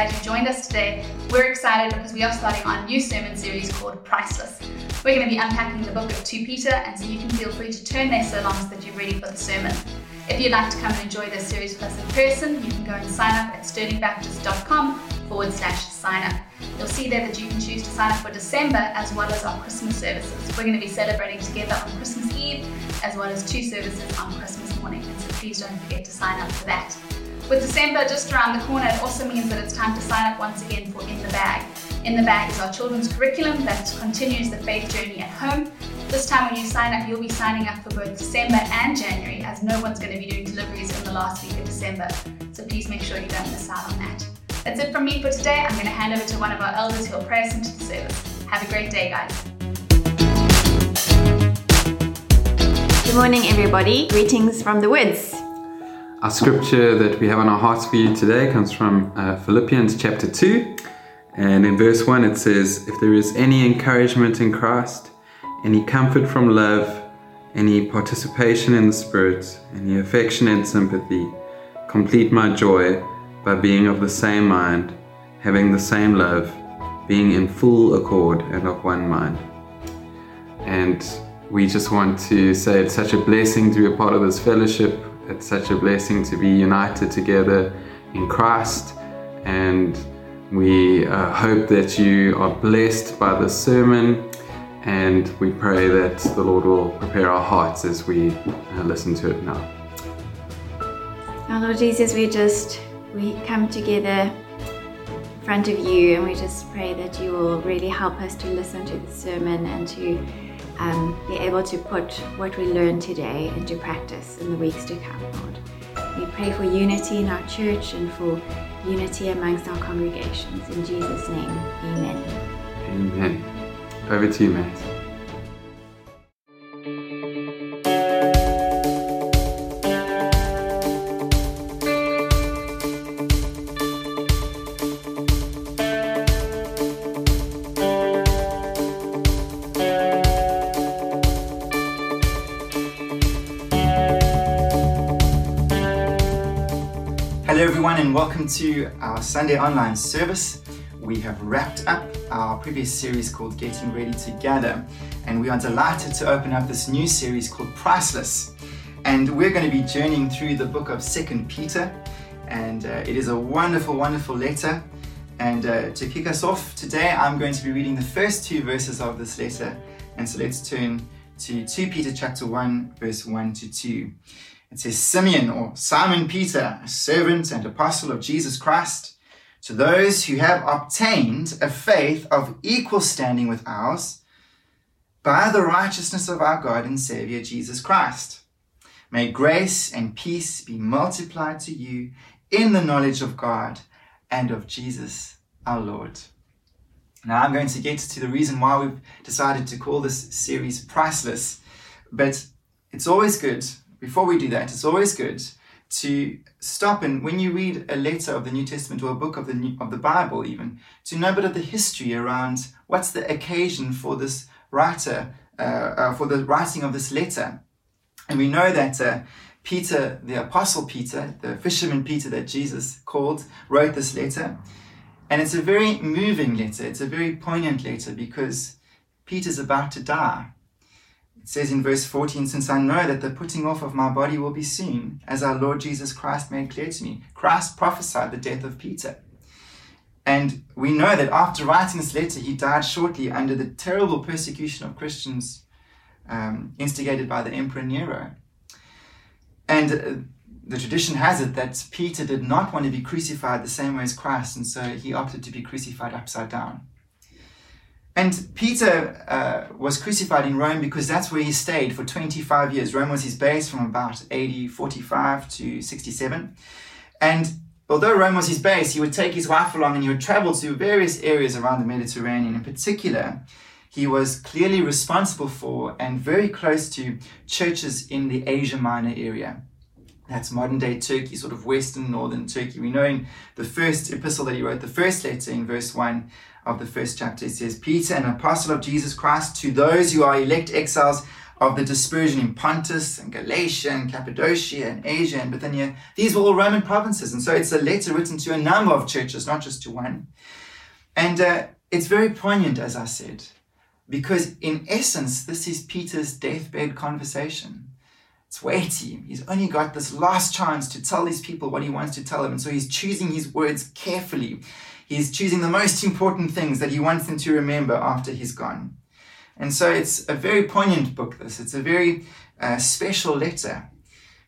glad you joined us today. We're excited because we are starting our new sermon series called Priceless. We're going to be unpacking the book of 2 Peter, and so you can feel free to turn there so long as that you're ready for the sermon. If you'd like to come and enjoy this series with us in person, you can go and sign up at sterlingbaptist.com forward slash sign up. You'll see there that you can choose to sign up for December as well as our Christmas services. We're going to be celebrating together on Christmas Eve as well as two services on Christmas morning, and so please don't forget to sign up for that. With December just around the corner, it also means that it's time to sign up once again for In the Bag. In the Bag is our children's curriculum that continues the faith journey at home. This time when you sign up, you'll be signing up for both December and January, as no one's going to be doing deliveries in the last week of December. So please make sure you don't miss out on that. That's it from me for today. I'm going to hand over to one of our elders who will pray us into the service. Have a great day, guys. Good morning, everybody. Greetings from the woods. Our scripture that we have on our hearts for you today comes from uh, Philippians chapter 2. And in verse 1, it says, If there is any encouragement in Christ, any comfort from love, any participation in the Spirit, any affection and sympathy, complete my joy by being of the same mind, having the same love, being in full accord and of one mind. And we just want to say it's such a blessing to be a part of this fellowship it's such a blessing to be united together in Christ. And we uh, hope that you are blessed by this sermon. And we pray that the Lord will prepare our hearts as we uh, listen to it now. Our Lord Jesus, we just we come together in front of you and we just pray that you will really help us to listen to the sermon and to um, be able to put what we learned today into practice in the weeks to come, Lord. We pray for unity in our church and for unity amongst our congregations. In Jesus' name, amen. Amen. Over to you, Matt. To our Sunday online service. We have wrapped up our previous series called Getting Ready Together, and we are delighted to open up this new series called Priceless. And we're going to be journeying through the book of Second Peter, and uh, it is a wonderful, wonderful letter. And uh, to kick us off today, I'm going to be reading the first two verses of this letter. And so let's turn to 2 Peter chapter 1, verse 1 to 2. It says, Simeon or Simon Peter, a servant and apostle of Jesus Christ, to those who have obtained a faith of equal standing with ours by the righteousness of our God and Savior Jesus Christ. May grace and peace be multiplied to you in the knowledge of God and of Jesus our Lord. Now, I'm going to get to the reason why we've decided to call this series Priceless, but it's always good before we do that, it's always good to stop and when you read a letter of the New Testament or a book of the New, of the Bible even to know a bit of the history around what's the occasion for this writer uh, uh, for the writing of this letter, and we know that uh, Peter, the apostle Peter, the fisherman Peter that Jesus called, wrote this letter, and it's a very moving letter. It's a very poignant letter because Peter's about to die. It says in verse 14, Since I know that the putting off of my body will be soon, as our Lord Jesus Christ made clear to me. Christ prophesied the death of Peter. And we know that after writing this letter, he died shortly under the terrible persecution of Christians um, instigated by the Emperor Nero. And uh, the tradition has it that Peter did not want to be crucified the same way as Christ, and so he opted to be crucified upside down. And Peter uh, was crucified in Rome because that's where he stayed for 25 years. Rome was his base from about AD 45 to 67. And although Rome was his base, he would take his wife along and he would travel to various areas around the Mediterranean. In particular, he was clearly responsible for and very close to churches in the Asia Minor area. That's modern day Turkey, sort of western northern Turkey. We know in the first epistle that he wrote, the first letter in verse 1, of the first chapter. It says, Peter, an apostle of Jesus Christ, to those who are elect exiles of the dispersion in Pontus and Galatia and Cappadocia and Asia and Bithynia. These were all Roman provinces. And so it's a letter written to a number of churches, not just to one. And uh, it's very poignant, as I said, because in essence, this is Peter's deathbed conversation. It's weighty. He's only got this last chance to tell these people what he wants to tell them. And so he's choosing his words carefully. He's choosing the most important things that he wants them to remember after he's gone. And so it's a very poignant book, this. It's a very uh, special letter.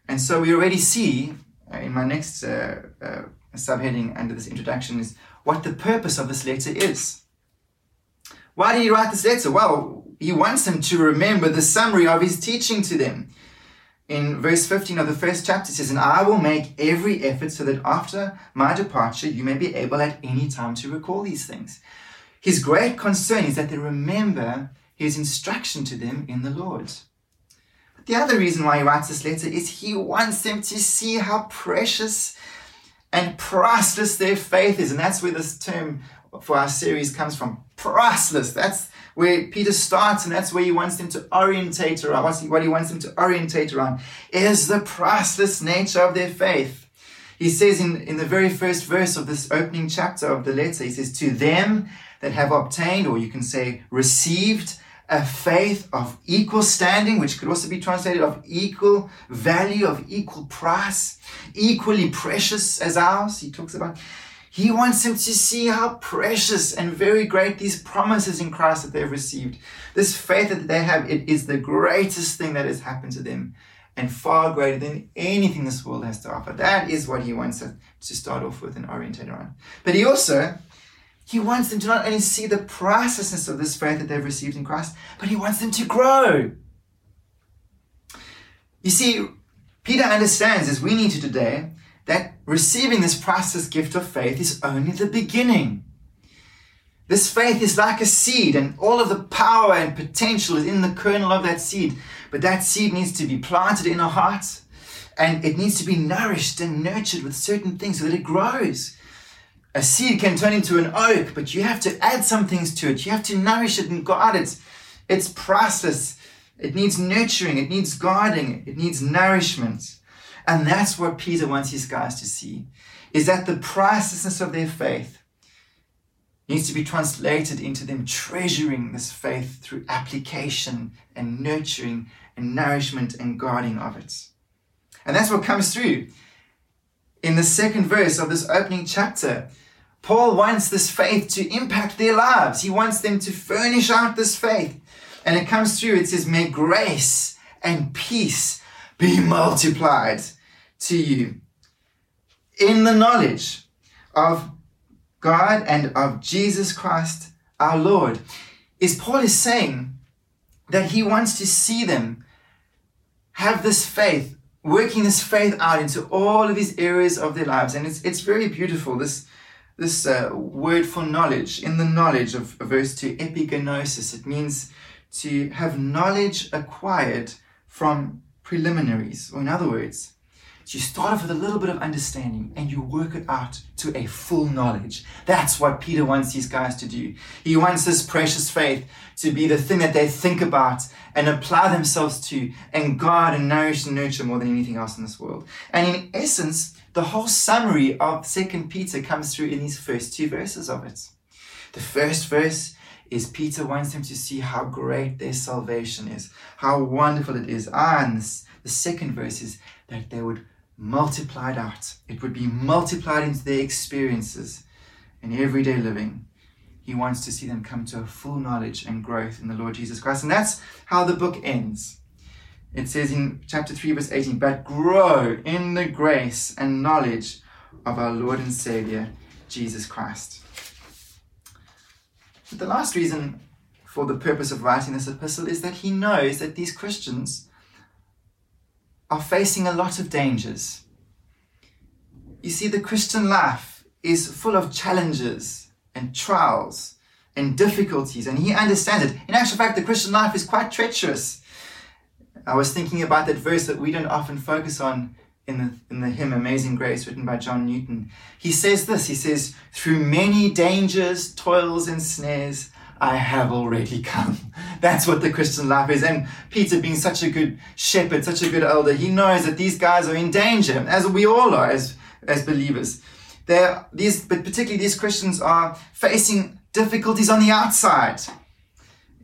And so we already see uh, in my next uh, uh subheading under this introduction is what the purpose of this letter is. Why did he write this letter? Well, he wants them to remember the summary of his teaching to them in verse 15 of the first chapter it says, And I will make every effort so that after my departure you may be able at any time to recall these things. His great concern is that they remember his instruction to them in the Lord. But the other reason why he writes this letter is he wants them to see how precious and priceless their faith is. And that's where this term for our series comes from. Priceless. That's where Peter starts, and that's where he wants them to orientate around. What he wants them to orientate around is the priceless nature of their faith. He says in, in the very first verse of this opening chapter of the letter, he says, To them that have obtained, or you can say received, a faith of equal standing, which could also be translated of equal value, of equal price, equally precious as ours. He talks about he wants them to see how precious and very great these promises in Christ that they've received. This faith that they have, it is the greatest thing that has happened to them and far greater than anything this world has to offer. That is what he wants us to start off with and orientate around. But he also, he wants them to not only see the pricelessness of this faith that they've received in Christ, but he wants them to grow. You see, Peter understands, as we need to today, that receiving this priceless gift of faith is only the beginning. This faith is like a seed, and all of the power and potential is in the kernel of that seed. But that seed needs to be planted in our hearts, and it needs to be nourished and nurtured with certain things so that it grows. A seed can turn into an oak, but you have to add some things to it. You have to nourish it and guard it. It's priceless. It needs nurturing, it needs guarding, it needs nourishment. And that's what Peter wants his guys to see is that the pricelessness of their faith needs to be translated into them treasuring this faith through application and nurturing and nourishment and guarding of it. And that's what comes through in the second verse of this opening chapter. Paul wants this faith to impact their lives. He wants them to furnish out this faith. And it comes through, it says, May grace and peace be multiplied to you in the knowledge of God and of Jesus Christ our Lord. Is Paul is saying that he wants to see them have this faith, working this faith out into all of these areas of their lives. And it's, it's very beautiful, this, this uh, word for knowledge, in the knowledge of, of verse 2, epigenosis. It means to have knowledge acquired from preliminaries, or in other words, you start off with a little bit of understanding and you work it out to a full knowledge. That's what Peter wants these guys to do. He wants this precious faith to be the thing that they think about and apply themselves to and guard and nourish and nurture more than anything else in this world. And in essence, the whole summary of Second Peter comes through in these first two verses of it. The first verse is Peter wants them to see how great their salvation is, how wonderful it is. And the second verse is that they would multiply out. It would be multiplied into their experiences in everyday living. He wants to see them come to a full knowledge and growth in the Lord Jesus Christ. And that's how the book ends. It says in chapter 3, verse 18, but grow in the grace and knowledge of our Lord and Savior, Jesus Christ. The last reason for the purpose of writing this epistle is that he knows that these Christians are facing a lot of dangers. You see, the Christian life is full of challenges and trials and difficulties, and he understands it. In actual fact, the Christian life is quite treacherous. I was thinking about that verse that we don't often focus on in the, in the hymn Amazing Grace, written by John Newton. He says this He says, Through many dangers, toils, and snares, I have already come. That's what the Christian life is. And Peter, being such a good shepherd, such a good elder, he knows that these guys are in danger, as we all are as, as believers. They're, these, but particularly these Christians are facing difficulties on the outside.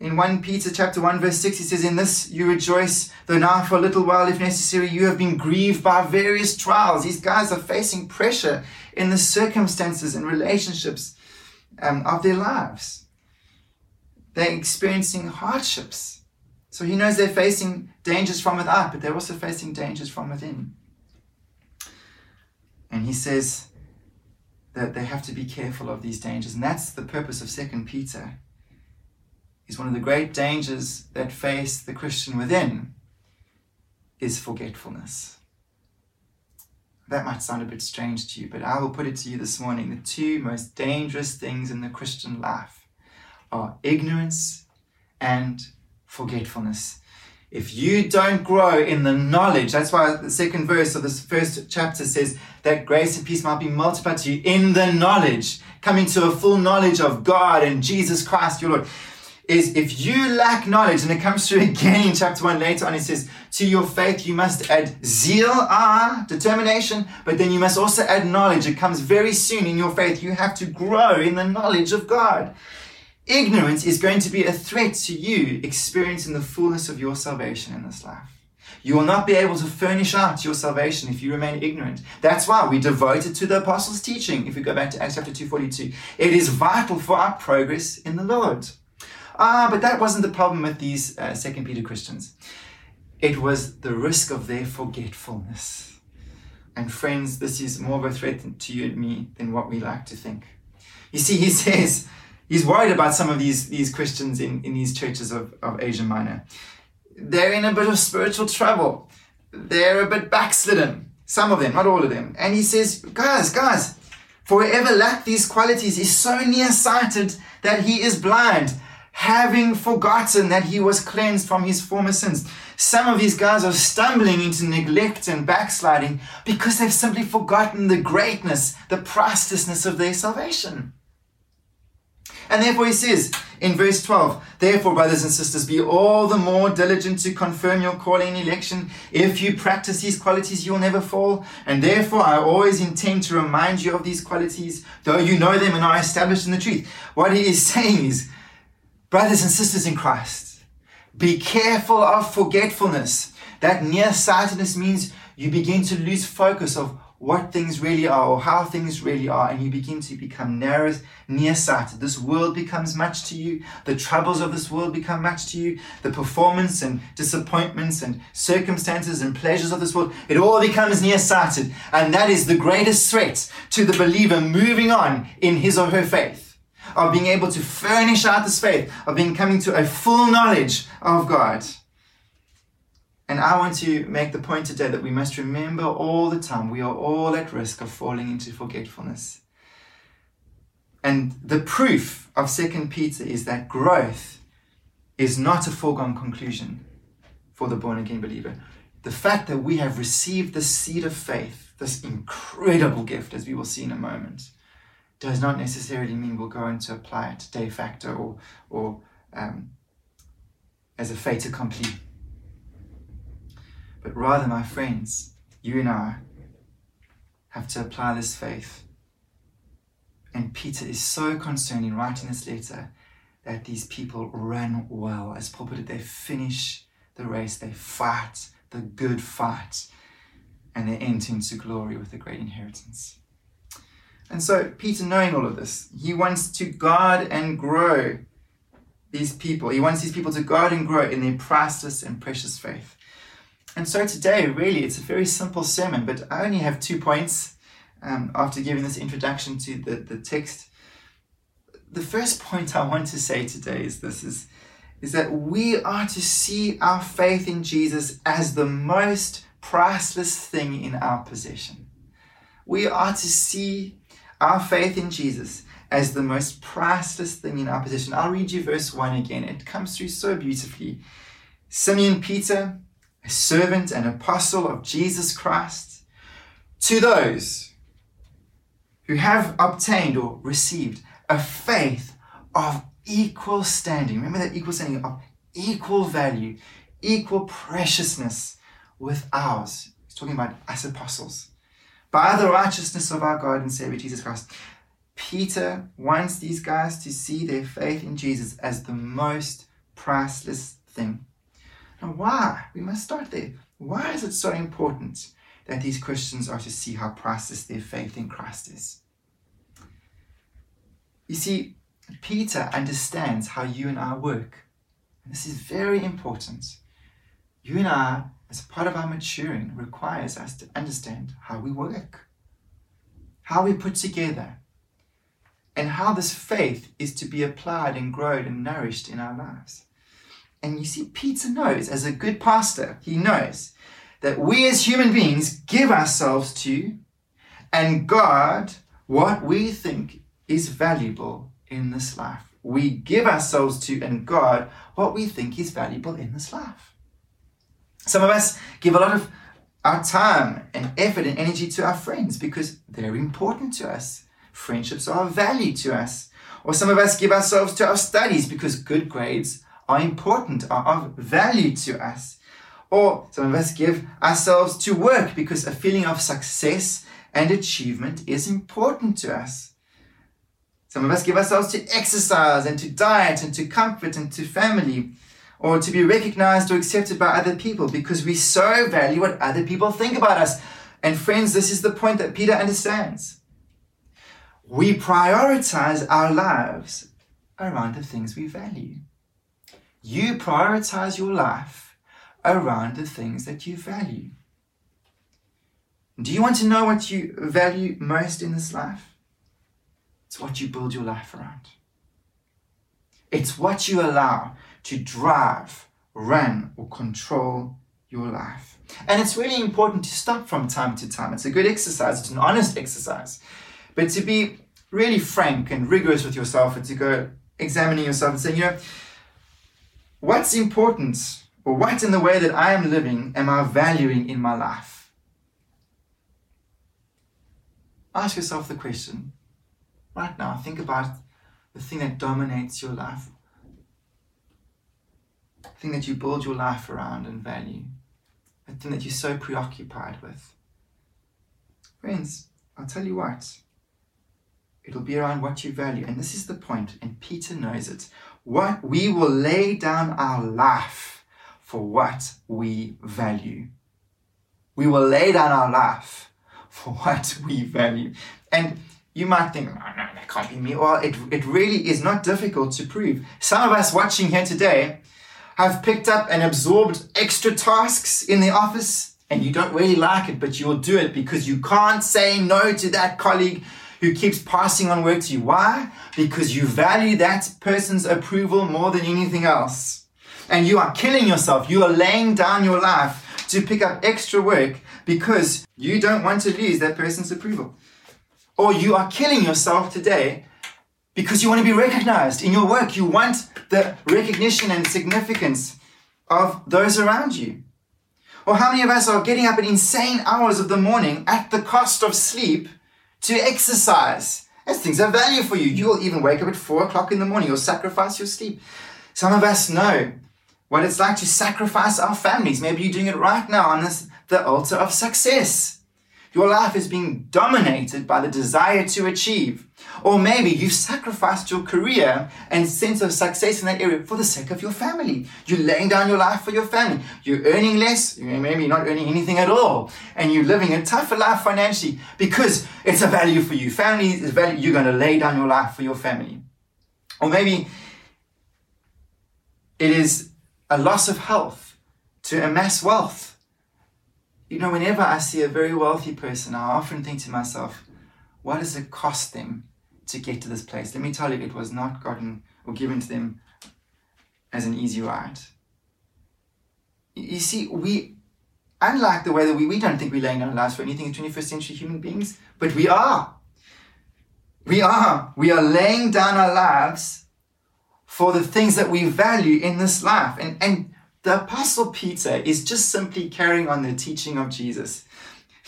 In 1 Peter chapter 1 verse 6 he says, In this you rejoice, though now for a little while, if necessary, you have been grieved by various trials. These guys are facing pressure in the circumstances and relationships um, of their lives. They're experiencing hardships. So he knows they're facing dangers from without, but they're also facing dangers from within. And he says that they have to be careful of these dangers. And that's the purpose of Second Peter is one of the great dangers that face the Christian within is forgetfulness. That might sound a bit strange to you, but I will put it to you this morning. The two most dangerous things in the Christian life are ignorance and forgetfulness. If you don't grow in the knowledge, that's why the second verse of this first chapter says that grace and peace might be multiplied to you in the knowledge, coming to a full knowledge of God and Jesus Christ, your Lord is if you lack knowledge, and it comes through again in chapter 1 later on, it says, To your faith you must add zeal, ah, determination, but then you must also add knowledge. It comes very soon in your faith. You have to grow in the knowledge of God. Ignorance is going to be a threat to you experiencing the fullness of your salvation in this life. You will not be able to furnish out your salvation if you remain ignorant. That's why we devoted to the apostles' teaching. If we go back to Acts chapter 2:42, it is vital for our progress in the Lord. Ah, but that wasn't the problem with these uh, Second Peter Christians. It was the risk of their forgetfulness. And friends, this is more of a threat to you and me than what we like to think. You see, he says he's worried about some of these, these Christians in, in these churches of, of Asia Minor. They're in a bit of spiritual trouble. They're a bit backslidden. Some of them, not all of them. And he says, guys, guys, for whoever lacked these qualities is so nearsighted that he is blind having forgotten that he was cleansed from his former sins. Some of these guys are stumbling into neglect and backsliding because they've simply forgotten the greatness, the pricelessness of their salvation. And therefore, he says in verse 12, Therefore, brothers and sisters, be all the more diligent to confirm your calling and election. If you practice these qualities, you'll never fall. And therefore, I always intend to remind you of these qualities, though you know them and are established in the truth. What he is saying is, Brothers and sisters in Christ, be careful of forgetfulness. That nearsightedness means you begin to lose focus of what things really are or how things really are, and you begin to become narrow, nearsighted. This world becomes much to you. The troubles of this world become much to you. The performance and disappointments and circumstances and pleasures of this world, it all becomes nearsighted. And that is the greatest threat to the believer moving on in his or her faith of being able to furnish out this faith, of being coming to a full knowledge of God. And I want to make the point today that we must remember all the time we are all at risk of falling into forgetfulness. And the proof of 2 Peter is that growth is not a foregone conclusion for the born again believer. The fact that we have received the seed of faith, this incredible gift, as we will see in a moment, does not necessarily mean we'll go to apply it de facto or, or um, as a fait accompli. But rather, my friends, you and I have to apply this faith. And Peter is so concerned in writing this letter that these people run well. As Paul put it, they finish the race, they fight the good fight, and they enter into glory with a great inheritance. And so, Peter, knowing all of this, he wants to guard and grow these people. He wants these people to guard and grow in their priceless and precious faith. And so, today, really, it's a very simple sermon, but I only have two points um, after giving this introduction to the, the text. The first point I want to say today is this is, is that we are to see our faith in Jesus as the most priceless thing in our possession. We are to see our faith in Jesus as the most priceless thing in our possession. I'll read you verse 1 again. It comes through so beautifully. Simeon Peter, a servant and apostle of Jesus Christ, to those who have obtained or received a faith of equal standing. Remember that equal standing of equal value, equal preciousness with ours. He's talking about us apostles. By the righteousness of our God and Savior Jesus Christ. Peter wants these guys to see their faith in Jesus as the most priceless thing. Now, why? We must start there. Why is it so important that these Christians are to see how priceless their faith in Christ is? You see, Peter understands how you and I work. And this is very important. You and I, as part of our maturing, requires us to understand how we work, how we put together, and how this faith is to be applied and grown and nourished in our lives. And you see, Peter knows, as a good pastor, he knows that we as human beings give ourselves to and guard what we think is valuable in this life. We give ourselves to and guard what we think is valuable in this life. Some of us give a lot of our time and effort and energy to our friends because they're important to us. Friendships are of value to us. Or some of us give ourselves to our studies because good grades are important, are of value to us. Or some of us give ourselves to work because a feeling of success and achievement is important to us. Some of us give ourselves to exercise and to diet and to comfort and to family or to be recognized or accepted by other people because we so value what other people think about us. And friends, this is the point that Peter understands. We prioritize our lives around the things we value. You prioritize your life around the things that you value. Do you want to know what you value most in this life? It's what you build your life around. It's what you allow to drive, run, or control your life. And it's really important to stop from time to time. It's a good exercise, it's an honest exercise. But to be really frank and rigorous with yourself and to go examining yourself and saying, you know, what's important or what in the way that I am living am I valuing in my life? Ask yourself the question right now. Think about the thing that dominates your life, thing that you build your life around and value, a thing that you're so preoccupied with. Friends, I'll tell you what, it'll be around what you value. And this is the point, and Peter knows it. What we will lay down our life for what we value. We will lay down our life for what we value. And you might think, oh, no, that can't be me. Well, it, it really is not difficult to prove. Some of us watching here today have picked up and absorbed extra tasks in the office and you don't really like it, but you'll do it because you can't say no to that colleague who keeps passing on work to you. Why? Because you value that person's approval more than anything else. And you are killing yourself. You are laying down your life to pick up extra work because you don't want to lose that person's approval or you are killing yourself today because you want to be recognized in your work. You want the recognition and significance of those around you. Or how many of us are getting up at insane hours of the morning at the cost of sleep to exercise? As things have value for you. You'll even wake up at four o'clock in the morning. You'll sacrifice your sleep. Some of us know what it's like to sacrifice our families. Maybe you're doing it right now on this, the altar of success. Your life is being dominated by the desire to achieve. Or maybe you've sacrificed your career and sense of success in that area for the sake of your family. You're laying down your life for your family. You're earning less, you're maybe not earning anything at all, and you're living a tougher life financially because it's a value for you. Family is value. You're going to lay down your life for your family. Or maybe it is a loss of health to amass wealth you know, whenever I see a very wealthy person, I often think to myself, what does it cost them to get to this place? Let me tell you, it was not gotten or given to them as an easy ride. You see, we, unlike the way that we, we don't think we're laying down our lives for anything as 21st century human beings, but we are. We are. We are laying down our lives for the things that we value in this life. And, and the Apostle Peter is just simply carrying on the teaching of Jesus.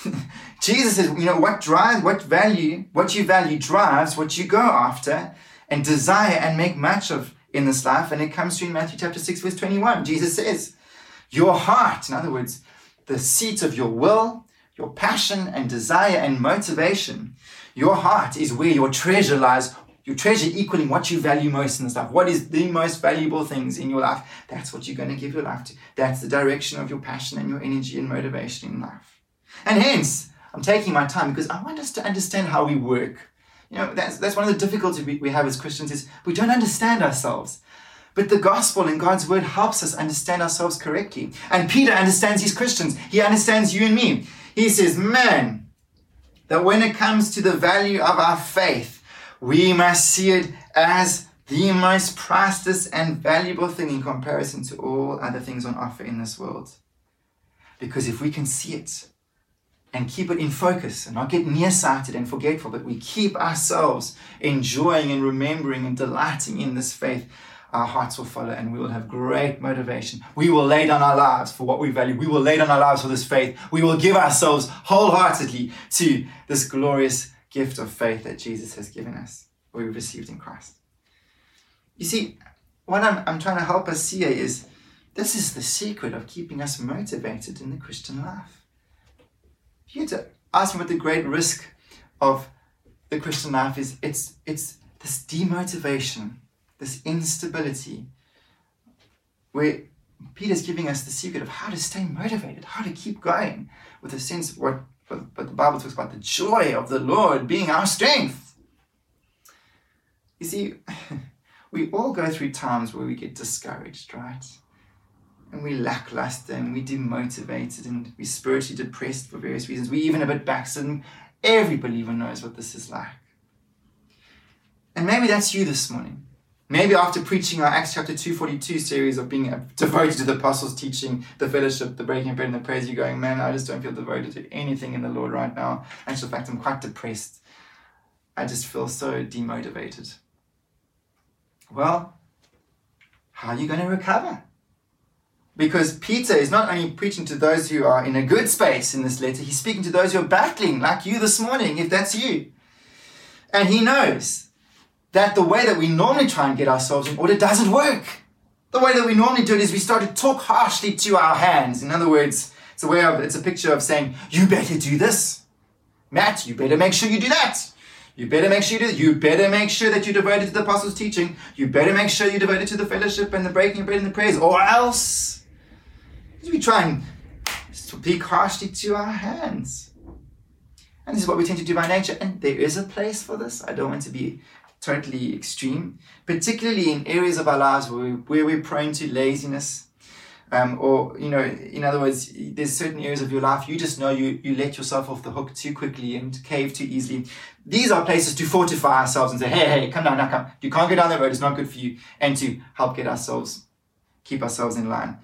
Jesus says, you know, what drives, what value, what you value drives what you go after and desire and make much of in this life, and it comes through in Matthew chapter 6, verse 21. Jesus says, Your heart, in other words, the seat of your will, your passion and desire and motivation, your heart is where your treasure lies. Your treasure equaling what you value most in this life. What is the most valuable things in your life? That's what you're going to give your life to. That's the direction of your passion and your energy and motivation in life. And hence, I'm taking my time because I want us to understand how we work. You know, that's, that's one of the difficulties we, we have as Christians is we don't understand ourselves. But the gospel and God's word helps us understand ourselves correctly. And Peter understands these Christians. He understands you and me. He says, man, that when it comes to the value of our faith, we must see it as the most priceless and valuable thing in comparison to all other things on offer in this world. Because if we can see it, and keep it in focus and not get nearsighted and forgetful, but we keep ourselves enjoying and remembering and delighting in this faith, our hearts will follow and we will have great motivation. We will lay down our lives for what we value. We will lay down our lives for this faith. We will give ourselves wholeheartedly to this glorious gift of faith that Jesus has given us, we've received in Christ. You see, what I'm, I'm trying to help us see is this is the secret of keeping us motivated in the Christian life you to ask me what the great risk of the Christian life is. It's it's this demotivation, this instability, where Peter's giving us the secret of how to stay motivated, how to keep going, with a sense of what, what, what the Bible talks about, the joy of the Lord being our strength. You see, we all go through times where we get discouraged, right? and we lackluster and we demotivated and we spiritually depressed for various reasons. We even a bit backslidden. Every believer knows what this is like. And maybe that's you this morning. Maybe after preaching our Acts chapter 242 series of being devoted to the apostles' teaching, the fellowship, the breaking of bread, and the praise, you're going, man, I just don't feel devoted to anything in the Lord right now. Actually, in fact, I'm quite depressed. I just feel so demotivated. Well, how are you going to recover? Because Peter is not only preaching to those who are in a good space in this letter, he's speaking to those who are battling, like you this morning, if that's you. And he knows that the way that we normally try and get ourselves in order doesn't work. The way that we normally do it is we start to talk harshly to our hands. In other words, it's a way of it's a picture of saying, you better do this. Matt, you better make sure you do that. You better make sure you do You better make sure that you're devoted to the apostles' teaching. You better make sure you're devoted to the fellowship and the breaking of bread and the prayers, or else we try and speak harshly to our hands. And this is what we tend to do by nature. And there is a place for this. I don't want to be totally extreme, particularly in areas of our lives where, we, where we're prone to laziness. Um, or, you know, in other words, there's certain areas of your life you just know you, you let yourself off the hook too quickly and cave too easily. These are places to fortify ourselves and say, hey, hey, come down, now come. You can't go down that road, it's not good for you. And to help get ourselves, keep ourselves in line.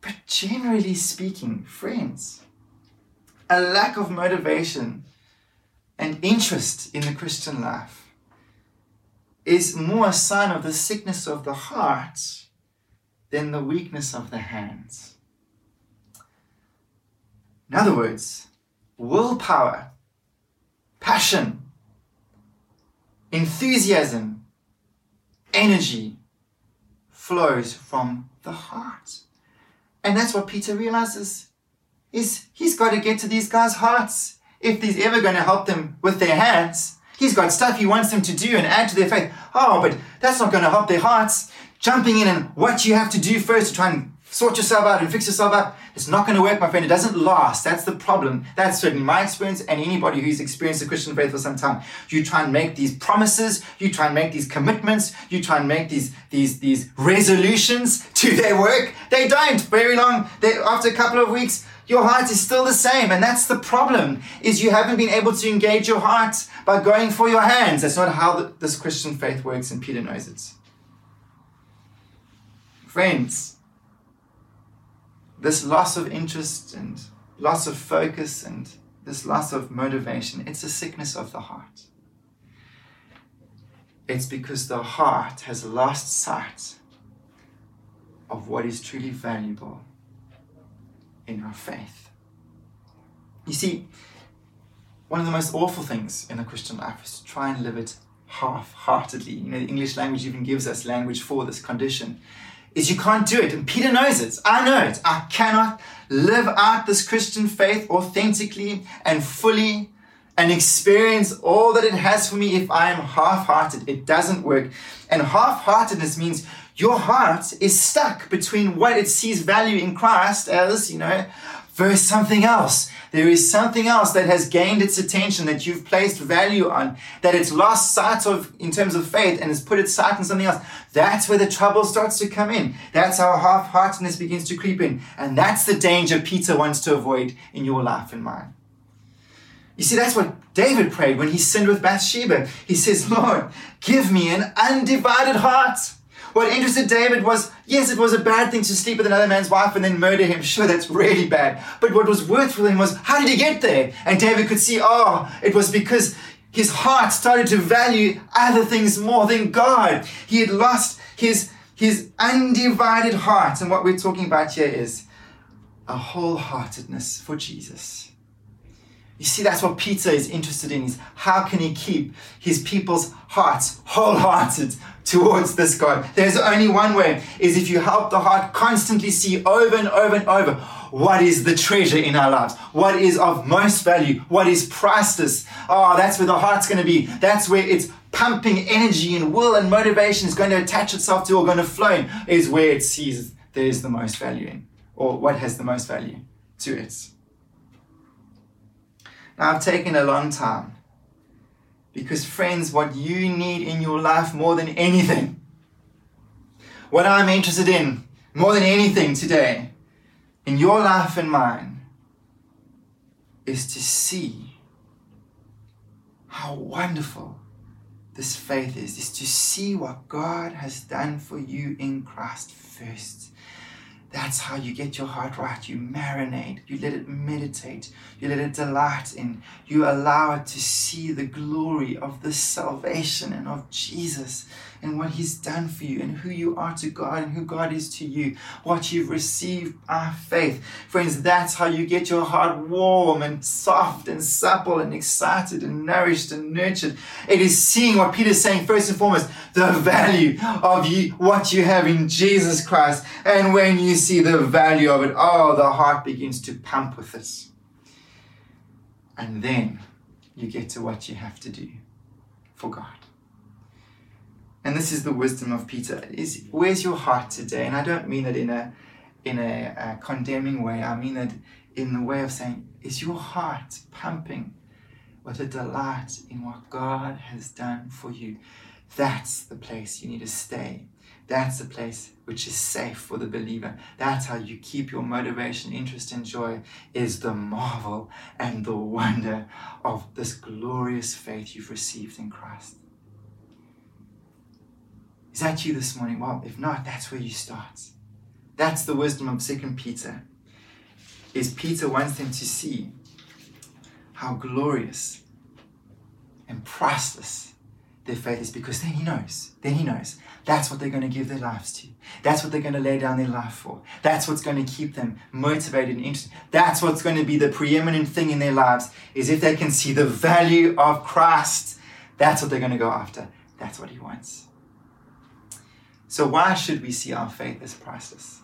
But generally speaking, friends, a lack of motivation and interest in the Christian life is more a sign of the sickness of the heart than the weakness of the hands. In other words, willpower, passion, enthusiasm, energy flows from the heart. And that's what Peter realizes is he's got to get to these guys' hearts. If he's ever going to help them with their hands, he's got stuff he wants them to do and add to their faith. Oh, but that's not going to help their hearts. Jumping in and what you have to do first to try and sort yourself out and fix yourself up. It's not going to work, my friend. It doesn't last. That's the problem. That's certainly my experience and anybody who's experienced the Christian faith for some time. You try and make these promises, you try and make these commitments, you try and make these these these resolutions to their work. They don't very long. They, after a couple of weeks, your heart is still the same and that's the problem is you haven't been able to engage your heart by going for your hands that's not how the, this christian faith works and peter knows it friends this loss of interest and loss of focus and this loss of motivation, it's a sickness of the heart. It's because the heart has lost sight of what is truly valuable in our faith. You see, one of the most awful things in the Christian life is to try and live it half heartedly. You know, the English language even gives us language for this condition. Is you can't do it. And Peter knows it. I know it. I cannot live out this Christian faith authentically and fully and experience all that it has for me if I am half hearted. It doesn't work. And half heartedness means your heart is stuck between what it sees value in Christ as, you know, versus something else. There is something else that has gained its attention that you've placed value on, that it's lost sight of in terms of faith and has put its sight on something else. That's where the trouble starts to come in. That's how half heartedness begins to creep in. And that's the danger Peter wants to avoid in your life and mine. You see, that's what David prayed when he sinned with Bathsheba. He says, Lord, give me an undivided heart what interested David was, yes, it was a bad thing to sleep with another man's wife and then murder him. Sure, that's really bad. But what was worth for him was, how did he get there? And David could see, oh, it was because his heart started to value other things more than God. He had lost his, his undivided heart. And what we're talking about here is a wholeheartedness for Jesus. You see, that's what Peter is interested in is how can he keep his people's hearts wholehearted towards this God. There's only one way is if you help the heart constantly see over and over and over what is the treasure in our lives, what is of most value, what is priceless. Oh, ah, that's where the heart's going to be. That's where it's pumping energy and will and motivation is going to attach itself to or going to flow in, is where it sees there's the most value in, or what has the most value to it. Now, I've taken a long time because, friends, what you need in your life more than anything, what I'm interested in more than anything today, in your life and mine, is to see how wonderful this faith is, is to see what God has done for you in Christ first. That's how you get your heart right. You marinate, you let it meditate, you let it delight in, you allow it to see the glory of this salvation and of Jesus and what He's done for you and who you are to God and who God is to you, what you've received by faith. Friends, that's how you get your heart warm and soft and supple and excited and nourished and nurtured. It is seeing what Peter's saying first and foremost, the value of you, what you have in Jesus Christ. And when you see the value of it, oh, the heart begins to pump with this. And then you get to what you have to do for God. And this is the wisdom of Peter. Is where's your heart today? And I don't mean it in a in a, a condemning way. I mean it in the way of saying, is your heart pumping with a delight in what God has done for you? That's the place you need to stay. That's the place which is safe for the believer. That's how you keep your motivation, interest, and joy is the marvel and the wonder of this glorious faith you've received in Christ. Is that you this morning? Well, if not, that's where you start. That's the wisdom of Second Peter. Is Peter wants them to see how glorious and priceless their faith is because then he knows. Then he knows. That's what they're going to give their lives to. That's what they're going to lay down their life for. That's what's going to keep them motivated and interested. That's what's going to be the preeminent thing in their lives is if they can see the value of Christ. That's what they're going to go after. That's what he wants. So, why should we see our faith as priceless?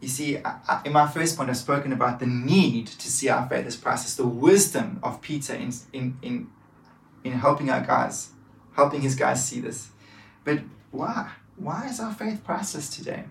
You see, in my first point, I've spoken about the need to see our faith as priceless, the wisdom of Peter in, in, in, in helping our guys, helping his guys see this. But why? Why is our faith priceless today?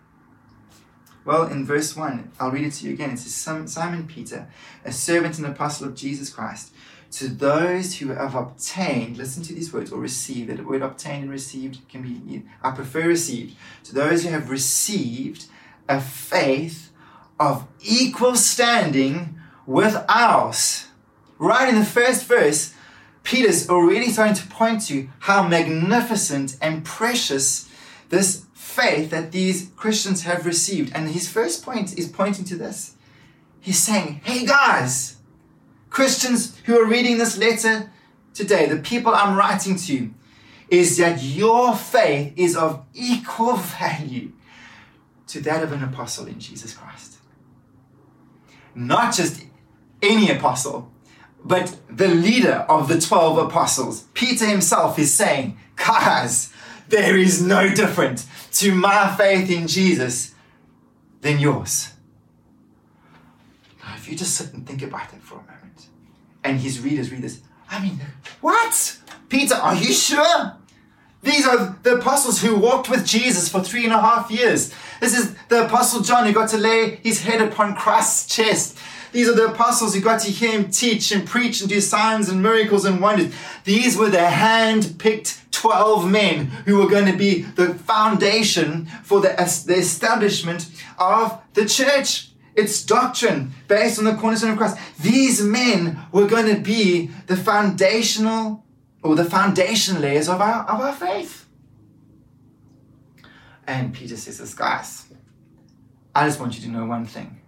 Well, in verse 1, I'll read it to you again. It says, Simon Peter, a servant and apostle of Jesus Christ, to those who have obtained, listen to these words, or received, the word obtained and received can be, I prefer received, to those who have received a faith of equal standing with ours. Right in the first verse, Peter's already starting to point to how magnificent and precious this faith that these Christians have received. And his first point is pointing to this. He's saying, hey guys, Christians who are reading this letter today, the people I'm writing to, is that your faith is of equal value to that of an apostle in Jesus Christ. Not just any apostle, But the leader of the 12 apostles, Peter himself, is saying, Guys, there is no different to my faith in Jesus than yours. Now, if you just sit and think about moment, and his readers read this, I mean, what? Peter, are you sure? These are the apostles who walked with Jesus for three and a half years. This is the apostle John who got to lay his head upon Christ's chest. These are the apostles who got to hear him teach and preach and do signs and miracles and wonders. These were the hand picked 12 men who were going to be the foundation for the, the establishment of the church. Its doctrine based on the cornerstone of Christ. These men were going to be the foundational or the foundation layers of our, of our faith. And Peter says this, guys, I just want you to know one thing.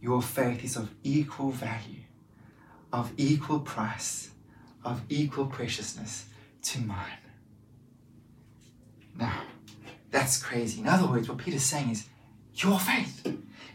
Your faith is of equal value, of equal price, of equal preciousness to mine. Now, that's crazy. In other words, what Peter's saying is, your faith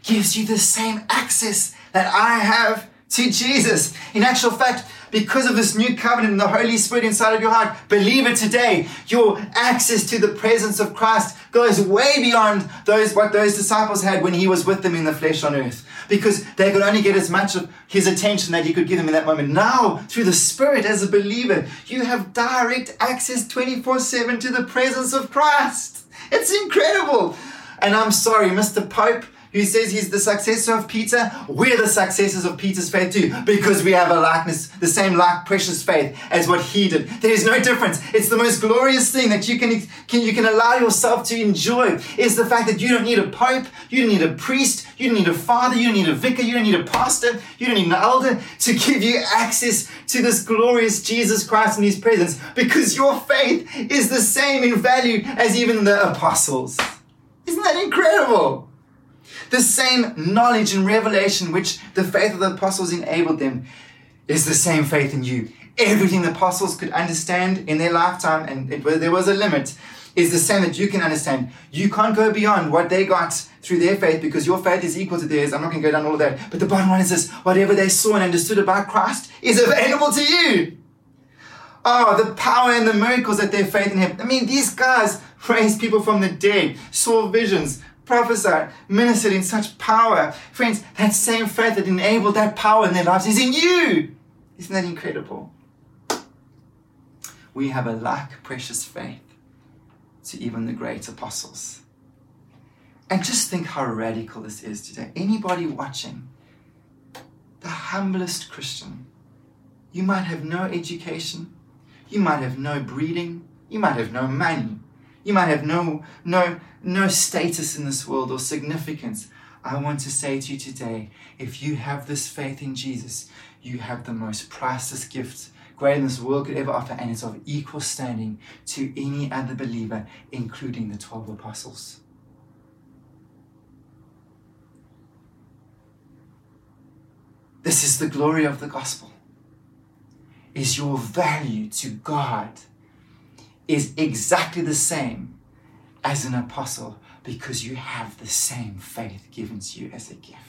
gives you the same access that I have to Jesus. In actual fact, because of this new covenant and the Holy Spirit inside of your heart, believe it today. Your access to the presence of Christ goes way beyond those what those disciples had when he was with them in the flesh on earth. Because they could only get as much of his attention that he could give them in that moment. Now, through the Spirit as a believer, you have direct access 24-7 to the presence of Christ. It's incredible. And I'm sorry, Mr. Pope, who says he's the successor of Peter, we're the successors of Peter's faith too, because we have a likeness, the same like precious faith as what he did. There is no difference. It's the most glorious thing that you can, can you can allow yourself to enjoy is the fact that you don't need a pope, you don't need a priest, you don't need a father, you don't need a vicar, you don't need a pastor, you don't need an elder to give you access to this glorious Jesus Christ in his presence, because your faith is the same in value as even the apostles. Isn't that incredible? The same knowledge and revelation which the faith of the apostles enabled them is the same faith in you. Everything the apostles could understand in their lifetime, and it, there was a limit, is the same that you can understand. You can't go beyond what they got through their faith because your faith is equal to theirs. I'm not going to go down all of that. But the bottom line is this whatever they saw and understood about Christ is available to you. Oh, the power and the miracles that their faith in Him. I mean, these guys raised people from the dead, saw visions, prophesied, ministered in such power. Friends, that same faith that enabled that power in their lives is in you. Isn't that incredible? We have a like precious faith to even the great apostles. And just think how radical this is today. Anybody watching, the humblest Christian, you might have no education, you might have no breeding, you might have no money, you might have no, no, no status in this world or significance. I want to say to you today if you have this faith in Jesus, you have the most priceless gift greater than this world could ever offer, and it's of equal standing to any other believer, including the 12 apostles. This is the glory of the gospel. Is your value to God is exactly the same as an apostle because you have the same faith given to you as a gift.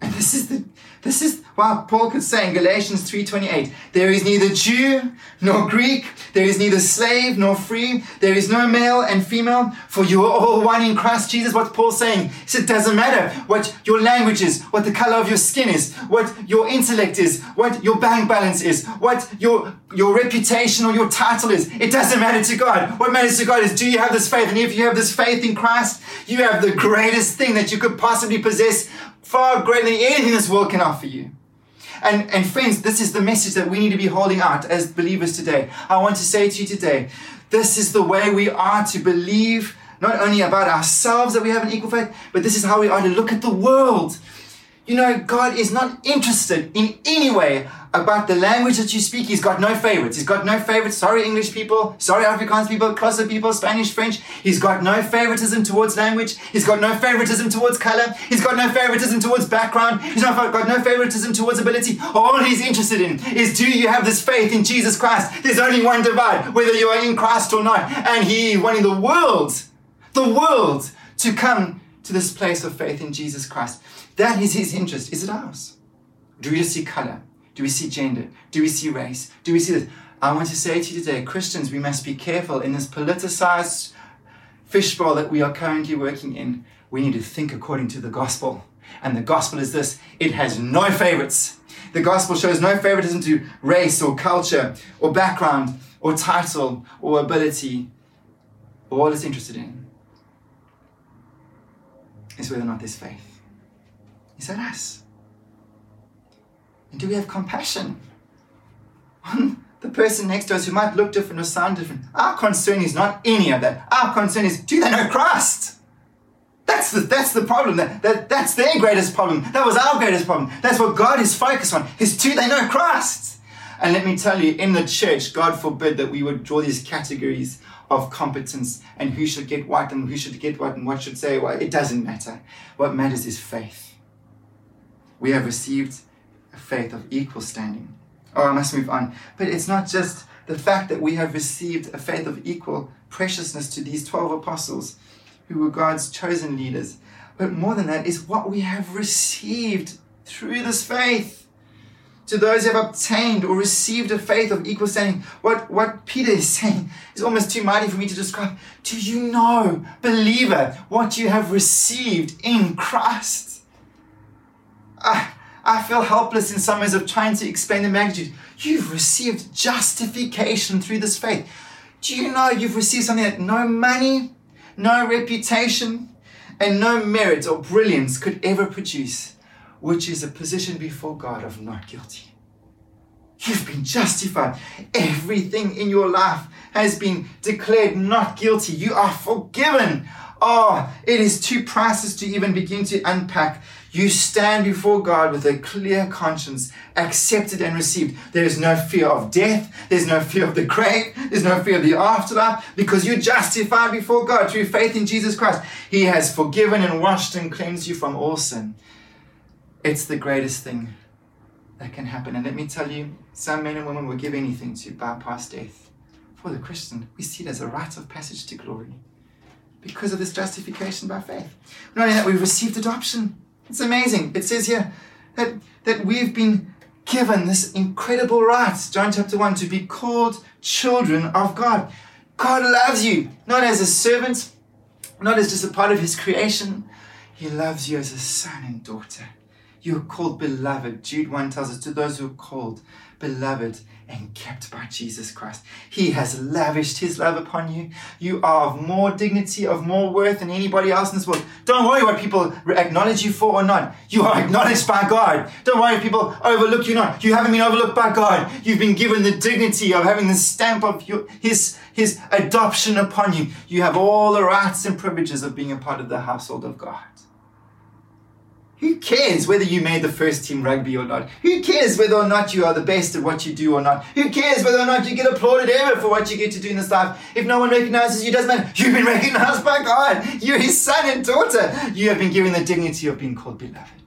And this is the this is why Paul could say in Galatians 3:28, there is neither Jew nor Greek, there is neither slave nor free, there is no male and female, for you are all one in Christ Jesus. What's Paul saying? He said, it doesn't matter what your language is, what the color of your skin is, what your intellect is, what your bank balance is, what your your reputation or your title is. It doesn't matter to God. What matters to God is do you have this faith? And if you have this faith in Christ, you have the greatest thing that you could possibly possess far greater than anything this world can offer you. And, and friends, this is the message that we need to be holding out as believers today. I want to say to you today, this is the way we are to believe not only about ourselves that we have an equal faith, but this is how we are to look at the world. You know, God is not interested in any way about the language that you speak. He's got no favorites. He's got no favorites. Sorry, English people. Sorry, Afrikaans people, Xhosa people, Spanish, French. He's got no favoritism towards language. He's got no favoritism towards color. He's got no favoritism towards background. He's not got no favoritism towards ability. All he's interested in is do you have this faith in Jesus Christ? There's only one divide, whether you are in Christ or not. And he wanting the world, the world, to come to this place of faith in Jesus Christ. That is his interest. Is it ours? Do we just see color? Do we see gender? Do we see race? Do we see this? I want to say to you today, Christians, we must be careful in this politicized fishbowl that we are currently working in. We need to think according to the gospel. And the gospel is this it has no favorites. The gospel shows no favoritism to race or culture or background or title or ability. All it's interested in is whether or not there's faith. Is that us? And do we have compassion on the person next to us who might look different or sound different? Our concern is not any of that. Our concern is do they know Christ? That's the, that's the problem. That, that, that's their greatest problem. That was our greatest problem. That's what God is focused on. Is do they know Christ? And let me tell you, in the church, God forbid that we would draw these categories of competence and who should get what and who should get what and what should say what. It doesn't matter. What matters is faith. We have received a faith of equal standing. Oh, I must move on. But it's not just the fact that we have received a faith of equal preciousness to these 12 apostles who were God's chosen leaders. But more than that is what we have received through this faith. To those who have obtained or received a faith of equal standing, what, what Peter is saying is almost too mighty for me to describe. Do you know, believer, what you have received in Christ? I, I feel helpless in some ways of trying to explain the magnitude. You've received justification through this faith. Do you know you've received something that no money, no reputation, and no merit or brilliance could ever produce, which is a position before God of not guilty. You've been justified. Everything in your life has been declared not guilty. You are forgiven. Oh, it is too priceless to even begin to unpack. You stand before God with a clear conscience, accepted and received. There is no fear of death. There's no fear of the grave. There's no fear of the afterlife because you're justified before God through faith in Jesus Christ. He has forgiven and washed and cleansed you from all sin. It's the greatest thing that can happen. And let me tell you, some men and women will give anything to bypass death. For the Christian, we see it as a rite of passage to glory because of this justification by faith. Not only that, we've received adoption. It's amazing. It says here that, that we've been given this incredible right, John chapter 1, to be called children of God. God loves you, not as a servant, not as just a part of his creation. He loves you as a son and daughter. You are called beloved. Jude 1 tells us to those who are called beloved and kept by Jesus Christ. He has lavished his love upon you. You are of more dignity, of more worth than anybody else in this world. Don't worry what people acknowledge you for or not. You are acknowledged by God. Don't worry if people overlook you not. You haven't been overlooked by God. You've been given the dignity of having the stamp of your, his, his adoption upon you. You have all the rights and privileges of being a part of the household of God. Who cares whether you made the first team rugby or not? Who cares whether or not you are the best at what you do or not? Who cares whether or not you get applauded ever for what you get to do in this life? If no one recognizes you, doesn't matter. You've been recognized by God. You're his son and daughter. You have been given the dignity of being called beloved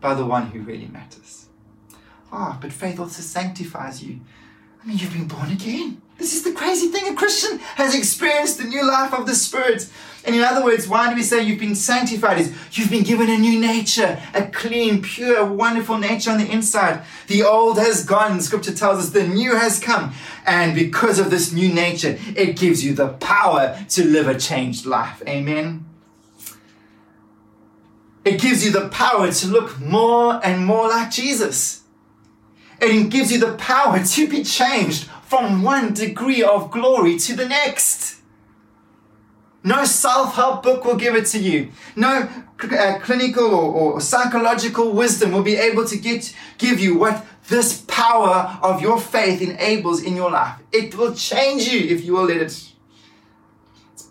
by the one who really matters. Ah, but faith also sanctifies you. I mean, you've been born again. This is the crazy thing. A Christian has experienced the new life of the Spirit. And in other words, why do we say you've been sanctified? Is you've been given a new nature, a clean, pure, wonderful nature on the inside. The old has gone. Scripture tells us the new has come. And because of this new nature, it gives you the power to live a changed life. Amen. It gives you the power to look more and more like Jesus. It gives you the power to be changed from one degree of glory to the next. No self help book will give it to you. No uh, clinical or, or, psychological wisdom will be able to get, give you what this power of your faith enables in your life. It will change you if you will let it. It's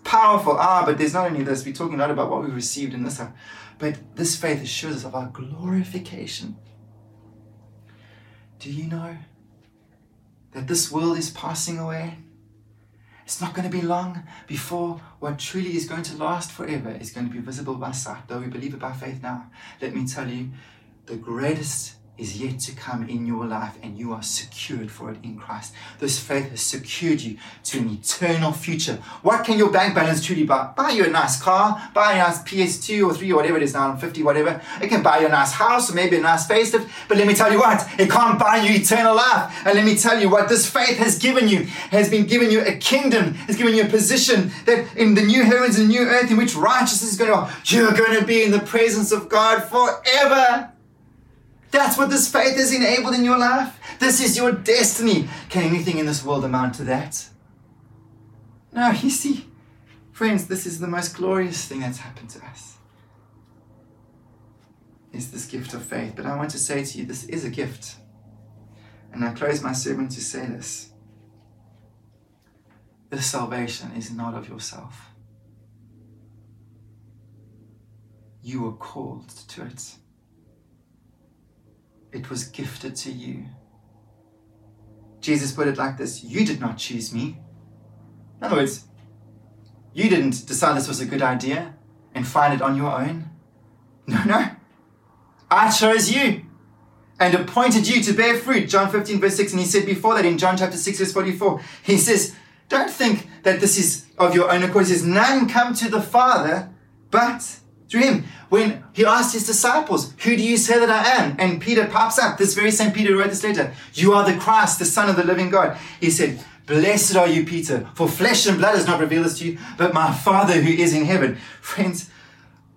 powerful. Ah, but there's not only this, we're talking not about what we've received in this, but this faith assures us of our glorification. Do you know that this world is passing away. It's not going to be long before what truly is going to last forever is going to be visible by sight, though we believe it by faith now. Let me tell you, the greatest is yet to come in your life and you are secured for it in Christ. This faith has secured you to an eternal future. What can your bank balance truly buy? Buy you a nice car, buy a nice PS2 or 3 or whatever it is now, 50, whatever. It can buy you a nice house or maybe a nice facelift. But let me tell you what, it can't buy you eternal life. And let me tell you what this faith has given you, has been given you a kingdom, has given you a position that in the new heavens and new earth in which righteousness is going to, you're going to be in the presence of God forever. That's what this faith has enabled in your life. This is your destiny. Can anything in this world amount to that? No, you see, friends, this is the most glorious thing that's happened to us. Is this gift of faith. But I want to say to you, this is a gift. And I close my sermon to say this. This salvation is not of yourself. You were called to it it was gifted to you. Jesus put it like this You did not choose me. In other words, you didn't decide this was a good idea and find it on your own. No, no. I chose you and appointed you to bear fruit. John 15, verse 6. And he said before that in John chapter 6, verse 44, he says, Don't think that this is of your own accord. He says, None come to the Father but through him. When he asked his disciples, Who do you say that I am? And Peter pops up, this very same Peter wrote this letter, You are the Christ, the Son of the living God. He said, Blessed are you, Peter, for flesh and blood has not revealed this to you, but my Father who is in heaven. Friends,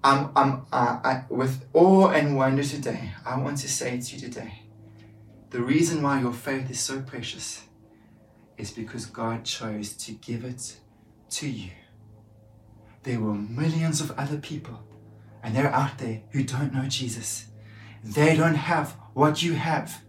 I'm, I'm, uh, I, with awe and wonder today, I want to say to you today, the reason why your faith is so precious is because God chose to give it to you. There were millions of other people and they're out there who don't know Jesus. They don't have what you have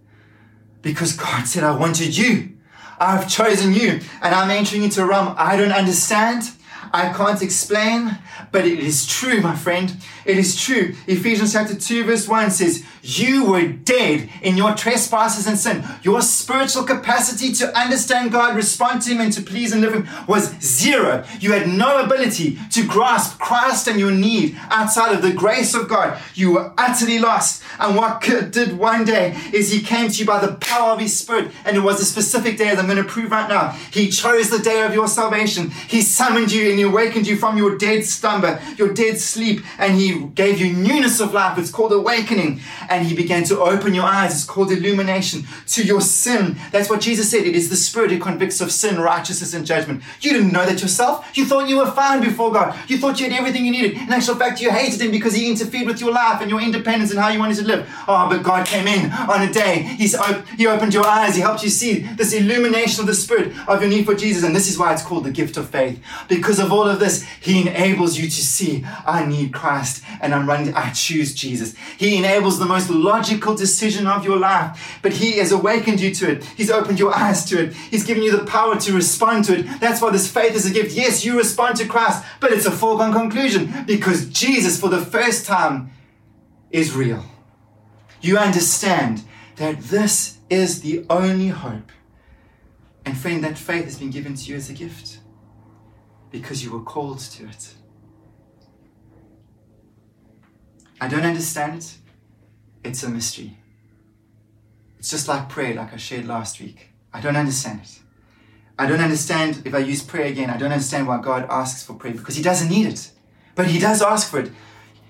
because God said, I wanted you. I've chosen you and I'm entering into a realm I don't understand. I can't explain, but it is true, my friend. It is true. Ephesians chapter 2, verse 1 says, You were dead in your trespasses and sin. Your spiritual capacity to understand God, respond to Him, and to please and live Him was zero. You had no ability to grasp Christ and your need outside of the grace of God. You were utterly lost. And what God did one day is He came to you by the power of His Spirit, and it was a specific day, as I'm going to prove right now. He chose the day of your salvation. He summoned you and He awakened you from your dead slumber, your dead sleep, and He gave you newness of life. It's called awakening. He began to open your eyes. It's called illumination to your sin. That's what Jesus said. It is the Spirit who convicts of sin, righteousness, and judgment. You didn't know that yourself. You thought you were fine before God. You thought you had everything you needed. In actual fact, you hated Him because He interfered with your life and your independence and how you wanted to live. Oh, but God came in on a day. He's op- he opened your eyes. He helped you see this illumination of the Spirit of your need for Jesus. And this is why it's called the gift of faith. Because of all of this, He enables you to see, I need Christ and I'm running, I choose Jesus. He enables the most logical decision of your life, but He has awakened you to it. He's opened your eyes to it. He's given you the power to respond to it. That's why this faith is a gift. Yes, you respond to Christ, but it's a foregone conclusion because Jesus, for the first time, is real. You understand that this is the only hope. And friend, that faith has been given to you as a gift because you were called to it. I don't understand it. It's a mystery. It's just like prayer, like I shared last week. I don't understand it. I don't understand if I use prayer again. I don't understand why God asks for prayer because He doesn't need it. But He does ask for it.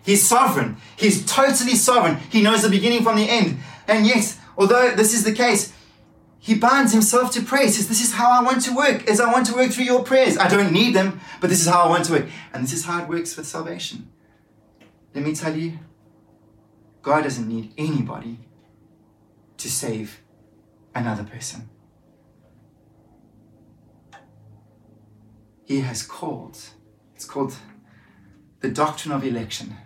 He's sovereign. He's totally sovereign. He knows the beginning from the end. And yet, although this is the case, he binds himself to prayer. He says, This is how I want to work, as I want to work through your prayers. I don't need them, but this is how I want to work. And this is how it works with salvation. Let me tell you, God doesn't need anybody to save another person. He has called. It's called the doctrine of election.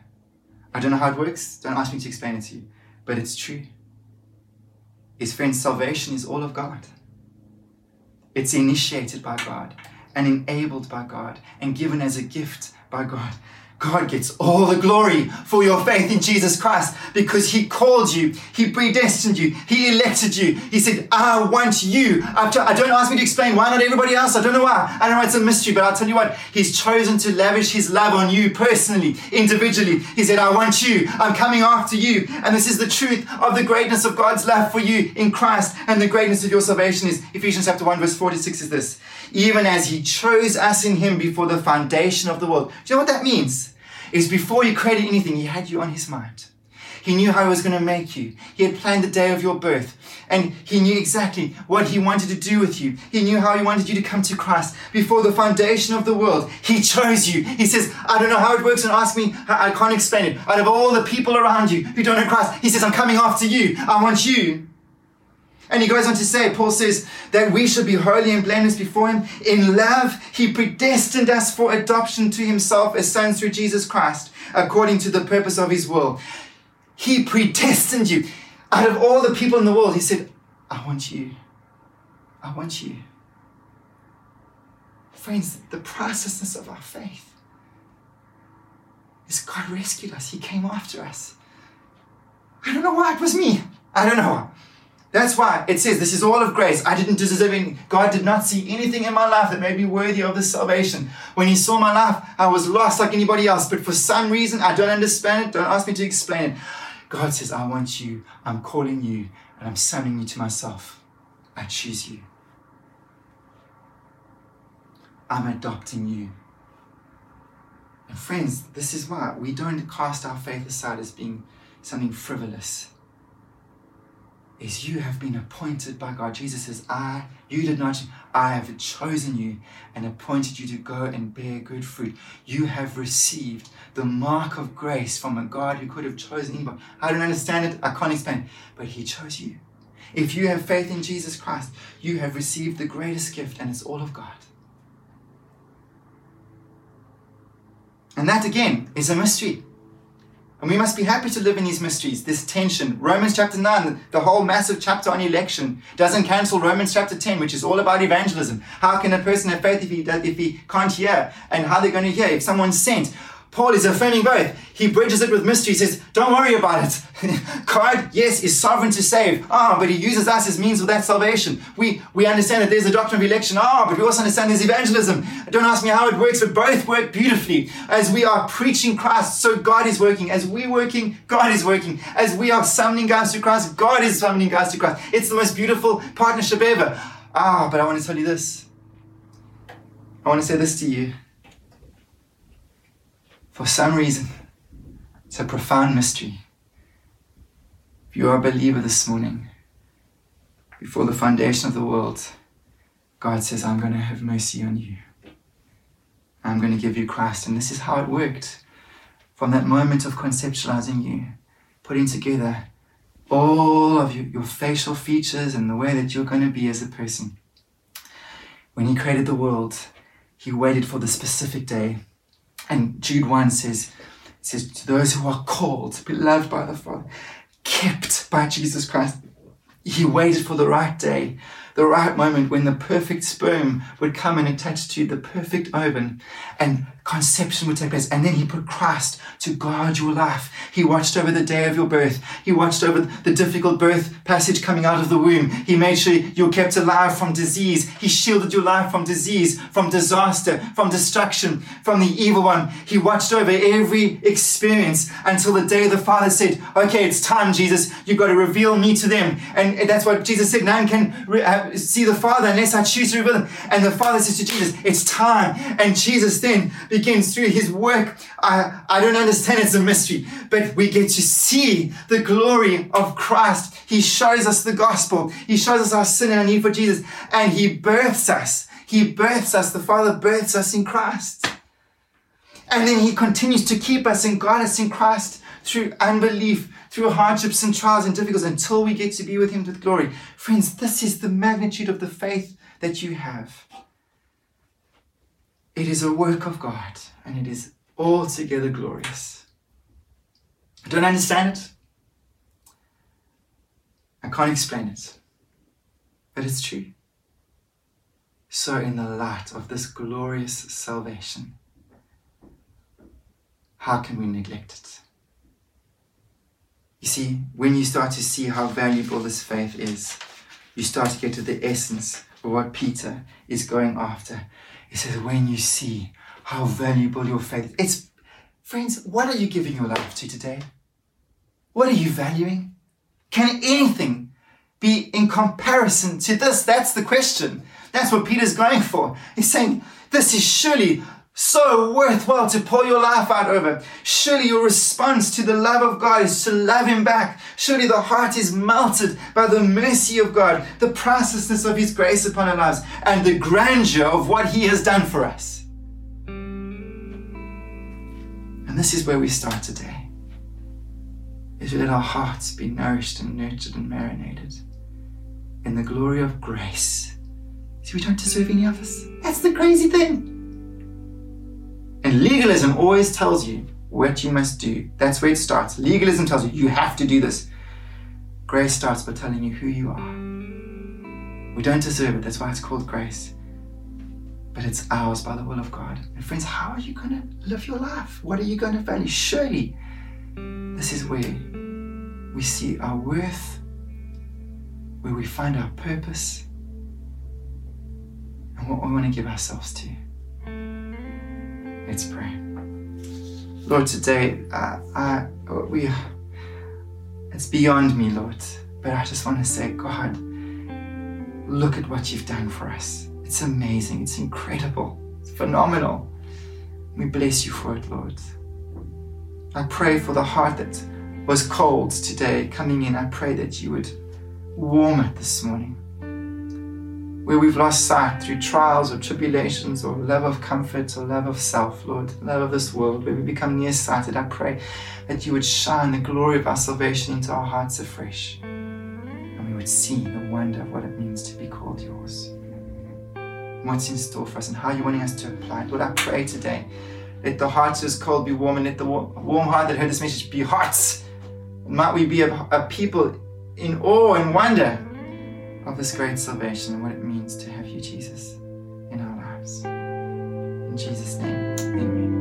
I don't know how it works. Don't ask me to explain it to you. But it's true. His friend, salvation is all of God. It's initiated by God and enabled by God and given as a gift by God. God gets all the glory for your faith in Jesus Christ because He called you, He predestined you, He elected you. He said, I want you. I don't ask me to explain why not everybody else. I don't know why. I know it's a mystery, but I'll tell you what, He's chosen to lavish His love on you personally, individually. He said, I want you. I'm coming after you. And this is the truth of the greatness of God's love for you in Christ and the greatness of your salvation is Ephesians chapter 1, verse 46 is this. Even as He chose us in Him before the foundation of the world. Do you know what that means? Is before he created anything, he had you on his mind. He knew how he was going to make you. He had planned the day of your birth. And he knew exactly what he wanted to do with you. He knew how he wanted you to come to Christ. Before the foundation of the world, he chose you. He says, I don't know how it works, and ask me, I can't explain it. Out of all the people around you who don't know Christ, he says, I'm coming after you. I want you. And he goes on to say, Paul says, that we should be holy and blameless before him. In love, he predestined us for adoption to himself as sons through Jesus Christ, according to the purpose of his will. He predestined you. Out of all the people in the world, he said, I want you. I want you. Friends, the pricelessness of our faith is God rescued us. He came after us. I don't know why it was me. I don't know. That's why it says this is all of grace. I didn't deserve anything. God did not see anything in my life that made me worthy of this salvation. When He saw my life, I was lost like anybody else. But for some reason, I don't understand it. Don't ask me to explain it. God says, I want you. I'm calling you. And I'm summoning you to myself. I choose you. I'm adopting you. And friends, this is why we don't cast our faith aside as being something frivolous is you have been appointed by God. Jesus says, I, you did not, I have chosen you and appointed you to go and bear good fruit. You have received the mark of grace from a God who could have chosen anybody. I don't understand it, I can't explain but He chose you. If you have faith in Jesus Christ, you have received the greatest gift, and it's all of God. And that again is a mystery. And we must be happy to live in these mysteries, this tension. Romans chapter 9, the whole massive chapter on election, doesn't cancel Romans chapter 10, which is all about evangelism. How can a person have faith if he, if he can't hear? And how they're going to hear if someone's sent? Paul is affirming both. He bridges it with mystery. He says, Don't worry about it. God, yes, is sovereign to save. Ah, oh, but he uses us as means of that salvation. We, we understand that there's a doctrine of election. Ah, oh, but we also understand there's evangelism. Don't ask me how it works, but both work beautifully. As we are preaching Christ, so God is working. As we're working, God is working. As we are summoning guys to Christ, God is summoning guys to Christ. It's the most beautiful partnership ever. Ah, but I want to tell you this. I want to say this to you. For some reason, it's a profound mystery. If you are a believer this morning, before the foundation of the world, God says, I'm going to have mercy on you. I'm going to give you Christ. And this is how it worked. From that moment of conceptualizing you, putting together all of your, your facial features and the way that you're going to be as a person. When He created the world, He waited for the specific day and Jude 1 says, says, To those who are called, beloved by the Father, kept by Jesus Christ, he waited for the right day the right moment when the perfect sperm would come and attach to the perfect ovum. And conception would take place. And then he put Christ to guard your life. He watched over the day of your birth. He watched over the difficult birth passage coming out of the womb. He made sure you're kept alive from disease. He shielded your life from disease, from disaster, from destruction, from the evil one. He watched over every experience until the day the Father said, Okay, it's time, Jesus. You've got to reveal me to them. And that's what Jesus said. None can uh, see the Father unless I choose to reveal him. And the Father says to Jesus, It's time. And Jesus then begins through his work. I, I don't understand, it's a mystery, but we get to see the glory of Christ. He shows us the gospel, He shows us our sin and our need for Jesus, and He births us. He births us. The Father births us in Christ. And then He continues to keep us and guide us in Christ through unbelief, through hardships and trials and difficulties until we get to be with Him with glory. Friends, this is the magnitude of the faith that you have. It is a work of God and it is altogether glorious. I don't understand it. I can't explain it. But it's true. So, in the light of this glorious salvation, how can we neglect it? You see, when you start to see how valuable this faith is, you start to get to the essence of what Peter is going after. He says, when you see how valuable your faith is, it's friends, what are you giving your life to today? What are you valuing? Can anything be in comparison to this? That's the question. That's what Peter's going for. He's saying, This is surely so worthwhile to pour your life out over. Surely your response to the love of God is to love Him back. Surely the heart is melted by the mercy of God, the pricelessness of His grace upon our lives, and the grandeur of what He has done for us. And this is where we start today. Is to let our hearts be nourished and nurtured and marinated in the glory of grace. See, we don't deserve any of this. That's the crazy thing. And legalism always tells you what you must do. That's where it starts. Legalism tells you you have to do this. Grace starts by telling you who you are. We don't deserve it. That's why it's called grace. But it's ours by the will of God. And friends, how are you going to live your life? What are you going to value? Surely, this is where we see our worth, where we find our purpose, and what we want to give ourselves to. Let's pray. Lord, today, uh, I, we, it's beyond me, Lord, but I just want to say, God, look at what you've done for us. It's amazing. It's incredible. It's phenomenal. We bless you for it, Lord. I pray for the heart that was cold today coming in. I pray that you would warm it this morning where we've lost sight through trials or tribulations or love of comfort or love of self, Lord, love of this world, where we become nearsighted, I pray that you would shine the glory of our salvation into our hearts afresh. And we would see the wonder of what it means to be called yours. What's in store for us and how you're wanting us to apply it. Lord, I pray today. Let the hearts as cold be warm, and let the warm heart that heard this message be hearts. Might we be a, a people in awe and wonder of this great salvation and what it means to have you, Jesus, in our lives. In Jesus' name, amen.